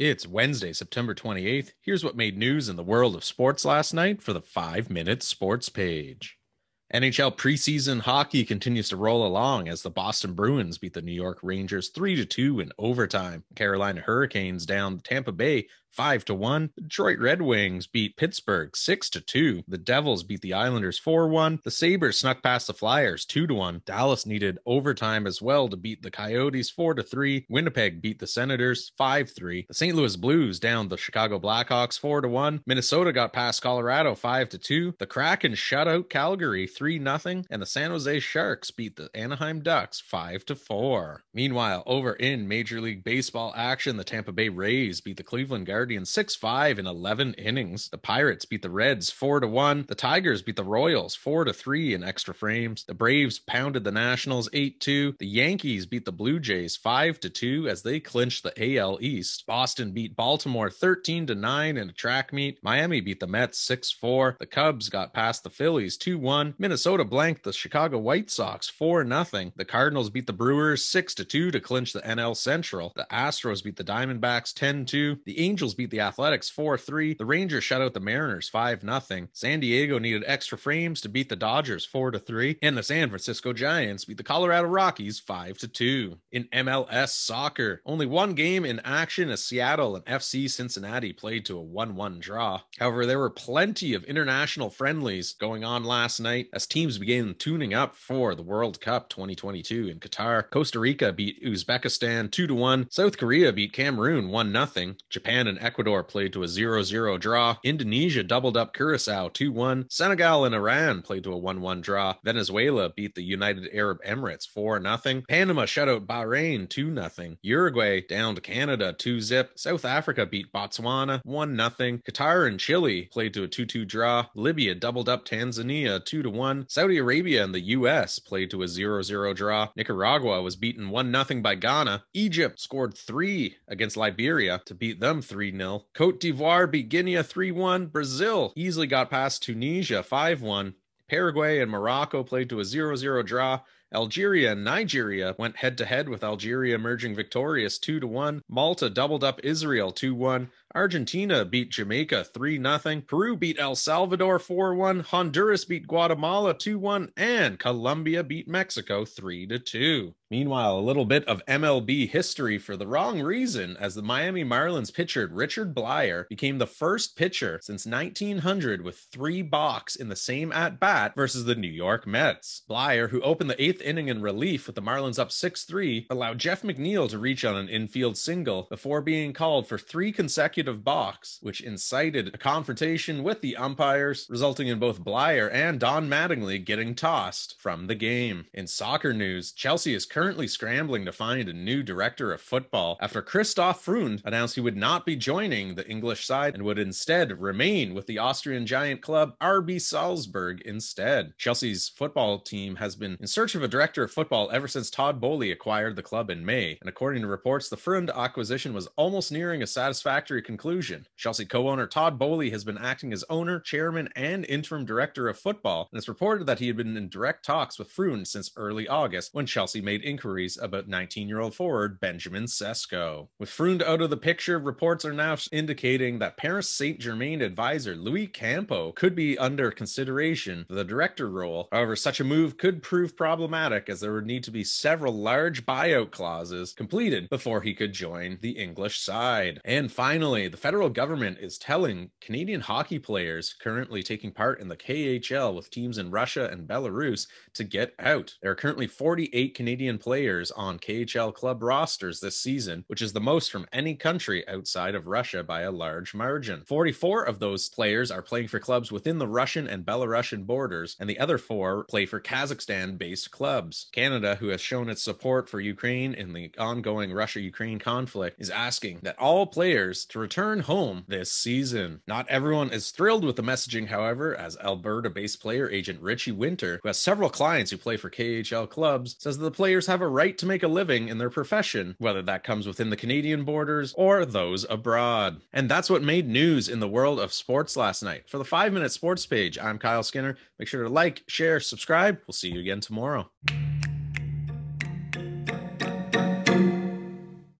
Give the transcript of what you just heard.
It's Wednesday, September 28th. Here's what made news in the world of sports last night for the 5 Minute Sports page. NHL preseason hockey continues to roll along as the Boston Bruins beat the New York Rangers 3 2 in overtime. Carolina Hurricanes down Tampa Bay five to one. Detroit Red Wings beat Pittsburgh six to two. The Devils beat the Islanders four one. The Sabres snuck past the Flyers two to one. Dallas needed overtime as well to beat the Coyotes four to three. Winnipeg beat the Senators five three. The St. Louis Blues down the Chicago Blackhawks four to one. Minnesota got past Colorado five to two. The Kraken shut out Calgary three nothing, and the San Jose Sharks beat the Anaheim Ducks five to four. Meanwhile, over in Major League Baseball action, the Tampa Bay Rays beat the Cleveland Guardians Guardians 6 5 in 11 innings. The Pirates beat the Reds 4 1. The Tigers beat the Royals 4 3 in extra frames. The Braves pounded the Nationals 8 2. The Yankees beat the Blue Jays 5 2 as they clinched the AL East. Boston beat Baltimore 13 9 in a track meet. Miami beat the Mets 6 4. The Cubs got past the Phillies 2 1. Minnesota blanked the Chicago White Sox 4 0. The Cardinals beat the Brewers 6 2 to clinch the NL Central. The Astros beat the Diamondbacks 10 2. The Angels Angels beat the Athletics 4 3. The Rangers shut out the Mariners 5 0. San Diego needed extra frames to beat the Dodgers 4 3. And the San Francisco Giants beat the Colorado Rockies 5 2. In MLS soccer, only one game in action as Seattle and FC Cincinnati played to a 1 1 draw. However, there were plenty of international friendlies going on last night as teams began tuning up for the World Cup 2022 in Qatar. Costa Rica beat Uzbekistan 2 1. South Korea beat Cameroon 1 0. Japan and Ecuador played to a 0 0 draw. Indonesia doubled up Curacao 2 1. Senegal and Iran played to a 1 1 draw. Venezuela beat the United Arab Emirates 4 0. Panama shut out Bahrain 2 0. Uruguay down to Canada 2 zip. South Africa beat Botswana 1 0. Qatar and Chile played to a 2 2 draw. Libya doubled up Tanzania 2 1. Saudi Arabia and the U.S. played to a 0 0 draw. Nicaragua was beaten 1 0 by Ghana. Egypt scored 3 against Liberia to beat them 3 3 0. Cote d'Ivoire beat Guinea 3 1. Brazil easily got past Tunisia 5 1. Paraguay and Morocco played to a 0 0 draw. Algeria and Nigeria went head to head with Algeria emerging victorious 2 1. Malta doubled up Israel 2 1. Argentina beat Jamaica 3 0. Peru beat El Salvador 4 1. Honduras beat Guatemala 2 1. And Colombia beat Mexico 3 2. Meanwhile, a little bit of MLB history for the wrong reason, as the Miami Marlins pitcher Richard Bleier became the first pitcher since 1900 with three balks in the same at bat versus the New York Mets. Bleier, who opened the eighth inning in relief with the Marlins up 6 3, allowed Jeff McNeil to reach on an infield single before being called for three consecutive balks, which incited a confrontation with the umpires, resulting in both Bleier and Don Mattingly getting tossed from the game. In soccer news, Chelsea is currently scrambling to find a new director of football after Christoph Freund announced he would not be joining the English side and would instead remain with the Austrian giant club RB Salzburg instead. Chelsea's football team has been in search of a director of football ever since Todd Boehly acquired the club in May, and according to reports, the Freund acquisition was almost nearing a satisfactory conclusion. Chelsea co-owner Todd Boehly has been acting as owner, chairman, and interim director of football, and it's reported that he had been in direct talks with Freund since early August when Chelsea made inquiries about 19 year old forward Benjamin Sesko. With Freund out of the picture, reports are now indicating that Paris Saint Germain advisor Louis Campo could be under consideration for the director role. However, such a move could prove problematic as there would need to be several large buyout clauses completed before he could join the English side. And finally, the federal government is telling Canadian hockey players currently taking part in the KHL with teams in Russia and Belarus to get out. There are currently 48 Canadian players on KHL club rosters this season, which is the most from any country outside of Russia by a large margin. 44 of those players are playing for clubs within the Russian and Belarusian borders, and the other four play for Kazakhstan based clubs. Canada, who has shown its support for Ukraine in the ongoing Russia Ukraine conflict, is asking that all players to return home this season. Not everyone is thrilled with the messaging, however, as Alberta based player agent Ritchie Winter, who has several clients who play for KHL clubs, says that the players have a right to make a living in their profession, whether that comes within the Canadian borders or those abroad. And that's what made news in the world of sports last night. For the 5 Minute Sports page, I'm Kyle Skinner. Make sure to like, share, subscribe. We'll see you again tomorrow.